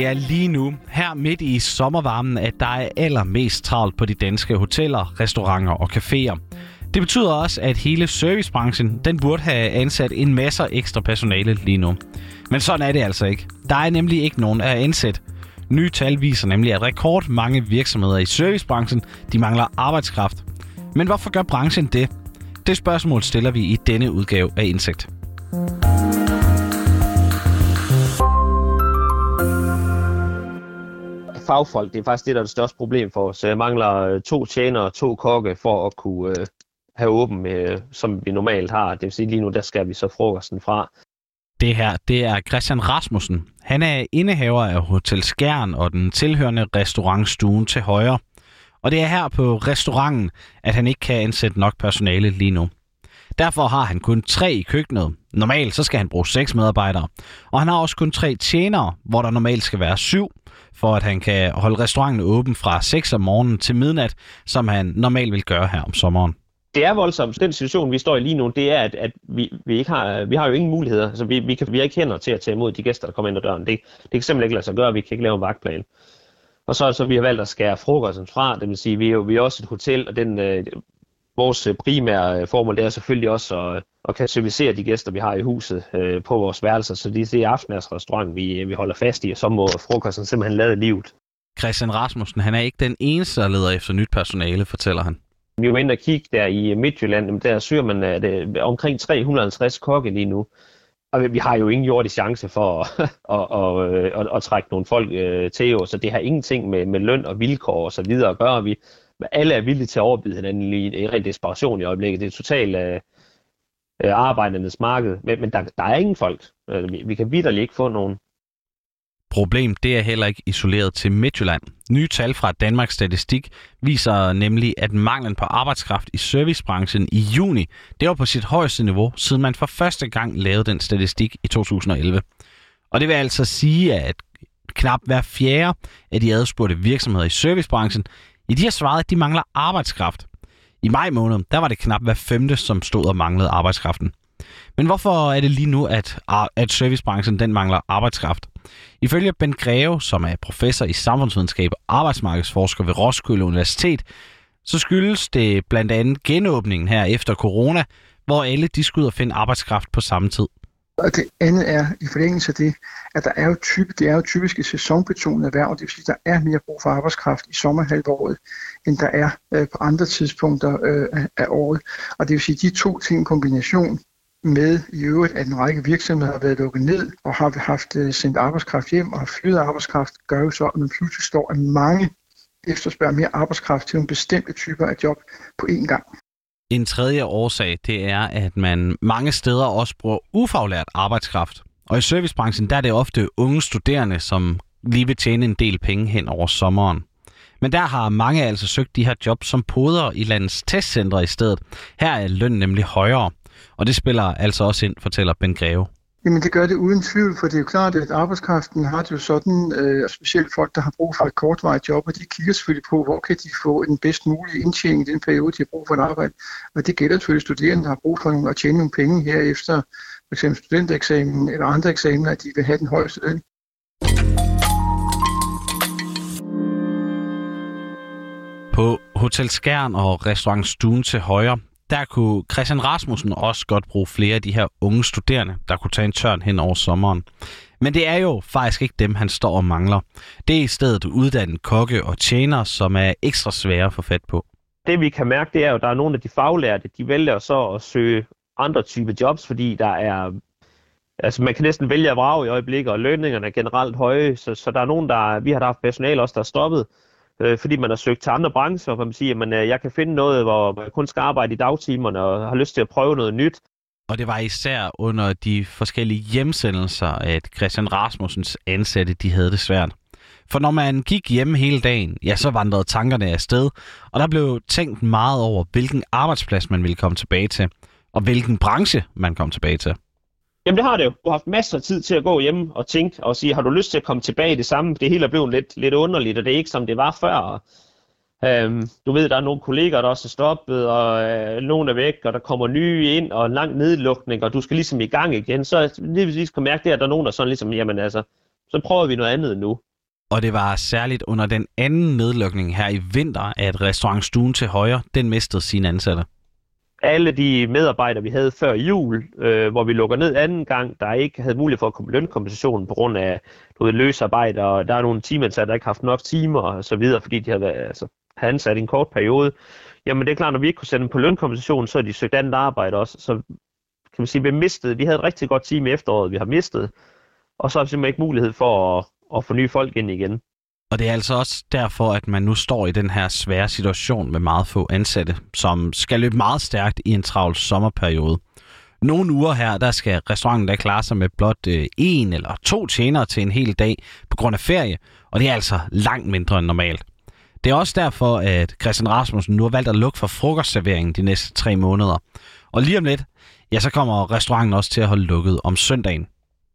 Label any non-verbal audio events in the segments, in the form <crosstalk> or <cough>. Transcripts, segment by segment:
Det er lige nu, her midt i sommervarmen, at der er allermest travlt på de danske hoteller, restauranter og caféer. Det betyder også, at hele servicebranchen den burde have ansat en masse ekstra personale lige nu. Men sådan er det altså ikke. Der er nemlig ikke nogen at ansætte. Nye tal viser nemlig, at rekord mange virksomheder i servicebranchen de mangler arbejdskraft. Men hvorfor gør branchen det? Det spørgsmål stiller vi i denne udgave af Indsigt. Fagfolk, det er faktisk det, der er det største problem for os. Jeg mangler øh, to tjenere og to kokke for at kunne øh, have åben, øh, som vi normalt har. Det vil sige, lige nu der skal vi så frokosten fra. Det her, det er Christian Rasmussen. Han er indehaver af Hotel Skjern og den tilhørende restaurantstuen til Højre. Og det er her på restauranten, at han ikke kan ansætte nok personale lige nu. Derfor har han kun tre i køkkenet. Normalt så skal han bruge seks medarbejdere. Og han har også kun tre tjenere, hvor der normalt skal være syv, for at han kan holde restauranten åben fra 6 om morgenen til midnat, som han normalt vil gøre her om sommeren. Det er voldsomt. Den situation, vi står i lige nu, det er, at, at vi, vi, ikke har, vi har jo ingen muligheder. Altså, vi, vi, kan, vi har ikke hænder til at tage imod de gæster, der kommer ind ad døren. Det, det kan simpelthen ikke lade sig gøre. Vi kan ikke lave en vagtplan. Og så, så vi har valgt at skære frokosten fra. Det vil sige, vi er jo vi er også et hotel, og den, øh, vores primære formål det er selvfølgelig også at, at kan servicere de gæster, vi har i huset øh, på vores værelser. Så det er afteners restaurant, vi, vi holder fast i, og så må frokosten simpelthen lade livet. Christian Rasmussen, han er ikke den eneste, der leder efter nyt personale, fortæller han. Vi var inde og kigge der i Midtjylland, der søger man at, uh, omkring 350 kokke lige nu. Og vi har jo ingen jordig chance for <laughs> at, at, at, at, at trække nogle folk uh, til os, så det har ingenting med, med løn og vilkår og så videre at gøre. Vi, alle er villige til at overbyde hinanden i en ren desperation i øjeblikket. Det er totalt øh, øh, arbejdernes marked, men, men der, der er ingen folk. Øh, vi, vi kan vidderligt ikke få nogen. Problem det er heller ikke isoleret til Midtjylland. Nye tal fra Danmarks Statistik viser nemlig, at manglen på arbejdskraft i servicebranchen i juni, det var på sit højeste niveau, siden man for første gang lavede den statistik i 2011. Og det vil altså sige, at knap hver fjerde af de adspurgte virksomheder i servicebranchen, i de har svaret, at de mangler arbejdskraft. I maj måned, der var det knap hver femte, som stod og manglede arbejdskraften. Men hvorfor er det lige nu, at, ah, at servicebranchen den mangler arbejdskraft? Ifølge Ben Greve, som er professor i samfundsvidenskab og arbejdsmarkedsforsker ved Roskilde Universitet, så skyldes det blandt andet genåbningen her efter corona, hvor alle de skulle ud og finde arbejdskraft på samme tid. Og det andet er i forlængelse af det, at der er jo type, det er jo typisk et sæsonbetonet erhverv, det vil sige, at der er mere brug for arbejdskraft i sommerhalvåret, end der er øh, på andre tidspunkter øh, af året. Og det vil sige, at de to ting i kombination med i øvrigt, at en række virksomheder har været lukket ned og har haft øh, sendt arbejdskraft hjem og har flyttet arbejdskraft, gør jo så, at man pludselig står, af mange efterspørger mere arbejdskraft til nogle bestemte typer af job på én gang. En tredje årsag, det er, at man mange steder også bruger ufaglært arbejdskraft. Og i servicebranchen, der er det ofte unge studerende, som lige vil tjene en del penge hen over sommeren. Men der har mange altså søgt de her jobs som poder i landets testcentre i stedet. Her er lønnen nemlig højere. Og det spiller altså også ind, fortæller Ben Greve. Jamen det gør det uden tvivl, for det er jo klart, at arbejdskraften har det jo sådan, øh, specielt folk, der har brug for et kortvarigt job, og de kigger selvfølgelig på, hvor kan de få den bedst mulige indtjening i den periode, de har brug for et arbejde. Og det gælder selvfølgelig studerende, der har brug for at tjene nogle penge her efter f.eks. studentereksamen eller andre eksamener, at de vil have den højeste løn. På Hotel Skjern og restaurant Stuen til højre, der kunne Christian Rasmussen også godt bruge flere af de her unge studerende, der kunne tage en tørn hen over sommeren. Men det er jo faktisk ikke dem, han står og mangler. Det er i stedet uddannet kokke og tjener, som er ekstra svære at få fat på. Det vi kan mærke, det er jo, at der er nogle af de faglærte, de vælger så at søge andre typer jobs, fordi der er Altså, man kan næsten vælge at vrage i øjeblikket, og lønningerne er generelt høje, så, så der er nogen, der, vi har haft personale også, der er stoppet, øh, fordi man har søgt til andre brancher, hvor man siger, at øh, jeg kan finde noget, hvor man kun skal arbejde i dagtimerne og har lyst til at prøve noget nyt. Og det var især under de forskellige hjemsendelser, at Christian Rasmussens ansatte de havde det svært. For når man gik hjemme hele dagen, ja, så vandrede tankerne afsted, og der blev tænkt meget over, hvilken arbejdsplads man ville komme tilbage til, og hvilken branche man kom tilbage til. Jamen det har det jo. Du har haft masser af tid til at gå hjem og tænke og sige, har du lyst til at komme tilbage i det samme? Det hele er blevet lidt, lidt underligt, og det er ikke som det var før. Øhm, du ved, der er nogle kolleger, der også er stoppet, og øh, nogen er væk, og der kommer nye ind, og en lang nedlukning, og du skal ligesom i gang igen. Så lige præcis kan mærke det, at der er nogen, der sådan ligesom, jamen altså, så prøver vi noget andet nu. Og det var særligt under den anden nedlukning her i vinter, at restaurantstuen til højre, den mistede sine ansatte. Alle de medarbejdere, vi havde før jul, øh, hvor vi lukker ned anden gang, der ikke havde mulighed for at komme lønkompensation på grund af noget løsarbejde, og der er nogle timeansatte, der ikke har haft nok timer og så videre, fordi de har været, altså, ansat i en kort periode. Jamen det er klart, når vi ikke kunne sende dem på lønkompensation, så er de søgt andet arbejde også. Så kan man sige, vi mistede, vi havde et rigtig godt team i efteråret, vi har mistet, og så har vi simpelthen ikke mulighed for at, at få nye folk ind igen. Og det er altså også derfor, at man nu står i den her svære situation med meget få ansatte, som skal løbe meget stærkt i en travl sommerperiode. Nogle uger her, der skal restauranten da klare sig med blot øh, en eller to tjenere til en hel dag på grund af ferie, og det er altså langt mindre end normalt. Det er også derfor, at Christian Rasmussen nu har valgt at lukke for frokostserveringen de næste tre måneder. Og lige om lidt, ja, så kommer restauranten også til at holde lukket om søndagen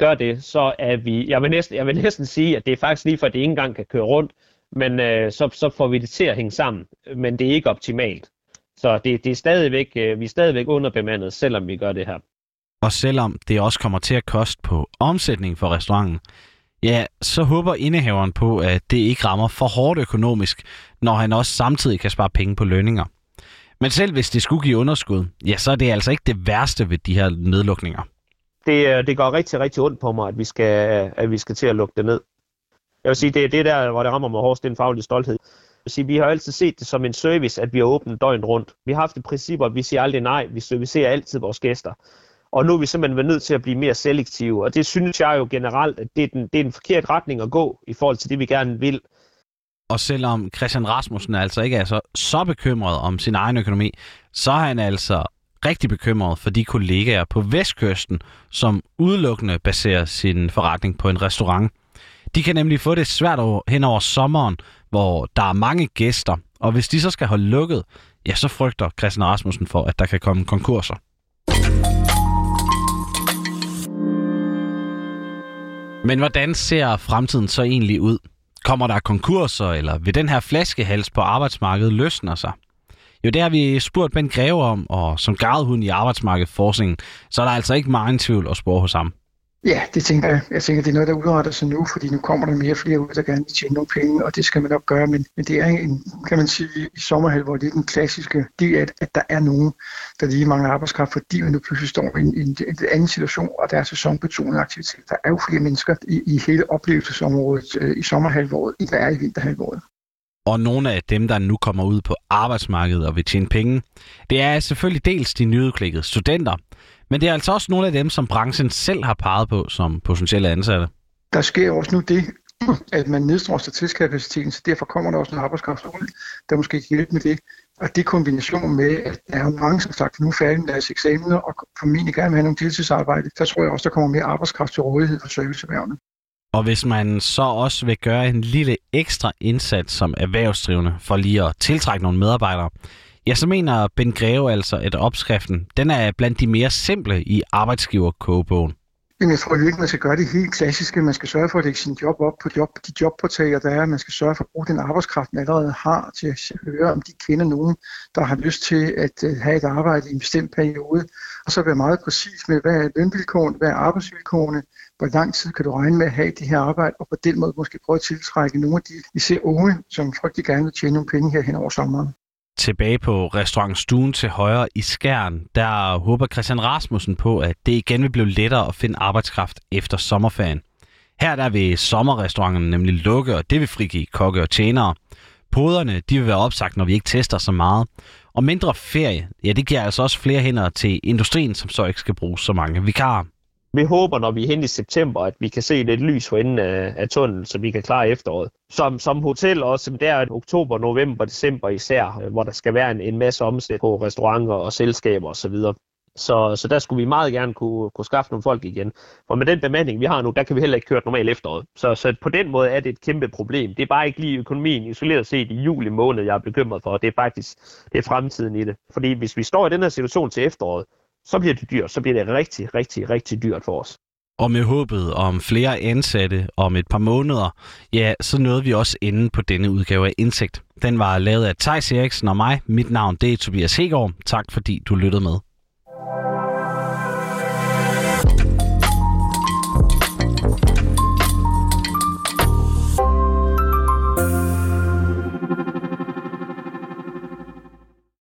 gør det, så er vi, jeg vil næsten, jeg vil næsten sige, at det er faktisk lige for, at det ikke engang kan køre rundt, men øh, så, så får vi det til at hænge sammen, men det er ikke optimalt. Så det, det er stadigvæk, øh, vi er stadigvæk underbemandet, selvom vi gør det her. Og selvom det også kommer til at koste på omsætning for restauranten, ja, så håber indehaveren på, at det ikke rammer for hårdt økonomisk, når han også samtidig kan spare penge på lønninger. Men selv hvis det skulle give underskud, ja, så er det altså ikke det værste ved de her nedlukninger det, øh, det går rigtig, rigtig ondt på mig, at vi skal, at vi skal til at lukke det ned. Jeg vil sige, det er det der, hvor det rammer mig hårdest, det er en faglig stolthed. Jeg vil sige, vi har altid set det som en service, at vi har åbent døgn rundt. Vi har haft et princip, at vi siger aldrig nej, vi servicerer altid vores gæster. Og nu er vi simpelthen været nødt til at blive mere selektive, og det synes jeg jo generelt, at det er, den, det er en forkert retning at gå i forhold til det, vi gerne vil. Og selvom Christian Rasmussen altså ikke er så, så bekymret om sin egen økonomi, så er han altså rigtig bekymret for de kollegaer på Vestkysten, som udelukkende baserer sin forretning på en restaurant. De kan nemlig få det svært over, hen over sommeren, hvor der er mange gæster, og hvis de så skal holde lukket, ja, så frygter Christian Rasmussen for, at der kan komme konkurser. Men hvordan ser fremtiden så egentlig ud? Kommer der konkurser, eller vil den her flaskehals på arbejdsmarkedet løsne sig? Jo, det har vi spurgt Ben Greve om, og som gardehund i arbejdsmarkedsforskningen, så er der altså ikke meget tvivl at spore hos ham. Ja, det tænker jeg. Jeg tænker, det er noget, der udretter sig nu, fordi nu kommer der mere og flere ud, der gerne vil tjene nogle penge, og det skal man nok gøre. Men, men det er en, kan man sige, i sommerhalvår, det er den klassiske, det at, at der er nogen, der lige mangler arbejdskraft, fordi man nu pludselig står i en, en, en anden situation, og der er sæsonbetonet aktivitet. Der er jo flere mennesker i, i hele oplevelsesområdet øh, i sommerhalvåret, end der er i vinterhalvåret. Og nogle af dem, der nu kommer ud på arbejdsmarkedet og vil tjene penge, det er selvfølgelig dels de nyudklikkede studenter, men det er altså også nogle af dem, som branchen selv har peget på som potentielle ansatte. Der sker også nu det, at man nedstrømster statistikkapaciteten, så derfor kommer der også noget arbejdskraft ud, der måske kan hjælpe med det. Og det kombination med, at der er mange, som sagt, nu er færdige med deres eksamener og formentlig gerne vil have nogle deltidsarbejde, så tror jeg også, der kommer mere arbejdskraft til rådighed for serviceerhvervene. Og hvis man så også vil gøre en lille ekstra indsats som erhvervsdrivende for lige at tiltrække nogle medarbejdere, ja, så mener Ben Greve altså, at opskriften den er blandt de mere simple i arbejdsgiverkogebogen. Jamen, jeg tror jo ikke, man skal gøre det helt klassiske. Man skal sørge for at lægge sin job op på job, de jobportaler, der er. Man skal sørge for at bruge den arbejdskraft, man allerede har, til at høre, om de kender nogen, der har lyst til at øh, have et arbejde i en bestemt periode. Og så være meget præcis med, hvad er lønvilkårene, hvad er arbejdsvilkårene, hvor lang tid kan du regne med at have det her arbejde, og på den måde måske prøve at tiltrække nogle af de især unge, som frygtelig gerne vil tjene nogle penge her hen over sommeren. Tilbage på restaurant Stuen til højre i Skjern, der håber Christian Rasmussen på, at det igen vil blive lettere at finde arbejdskraft efter sommerferien. Her der vil sommerrestauranten nemlig lukke, og det vil frigive kokke og tjenere. Poderne de vil være opsagt, når vi ikke tester så meget. Og mindre ferie, ja det giver altså også flere hænder til industrien, som så ikke skal bruge så mange vikarer. Vi håber, når vi er hen i september, at vi kan se lidt lys for enden af, af tunnelen, så vi kan klare efteråret. Som, som hotel også, som der er oktober, november, december især, øh, hvor der skal være en, en masse omsæt på restauranter og selskaber osv. Så, så der skulle vi meget gerne kunne, kunne skaffe nogle folk igen. For med den bemanding, vi har nu, der kan vi heller ikke køre normalt efteråret. Så, så på den måde er det et kæmpe problem. Det er bare ikke lige økonomien isoleret set i juli måned, jeg er bekymret for. Det er faktisk det er fremtiden i det. Fordi hvis vi står i den her situation til efteråret, så bliver det dyrt. Så bliver det rigtig, rigtig, rigtig dyrt for os. Og med håbet om flere ansatte om et par måneder, ja, så nåede vi også enden på denne udgave af Indsigt. Den var lavet af Thijs Eriksen og mig. Mit navn det er Tobias Hegård. Tak fordi du lyttede med.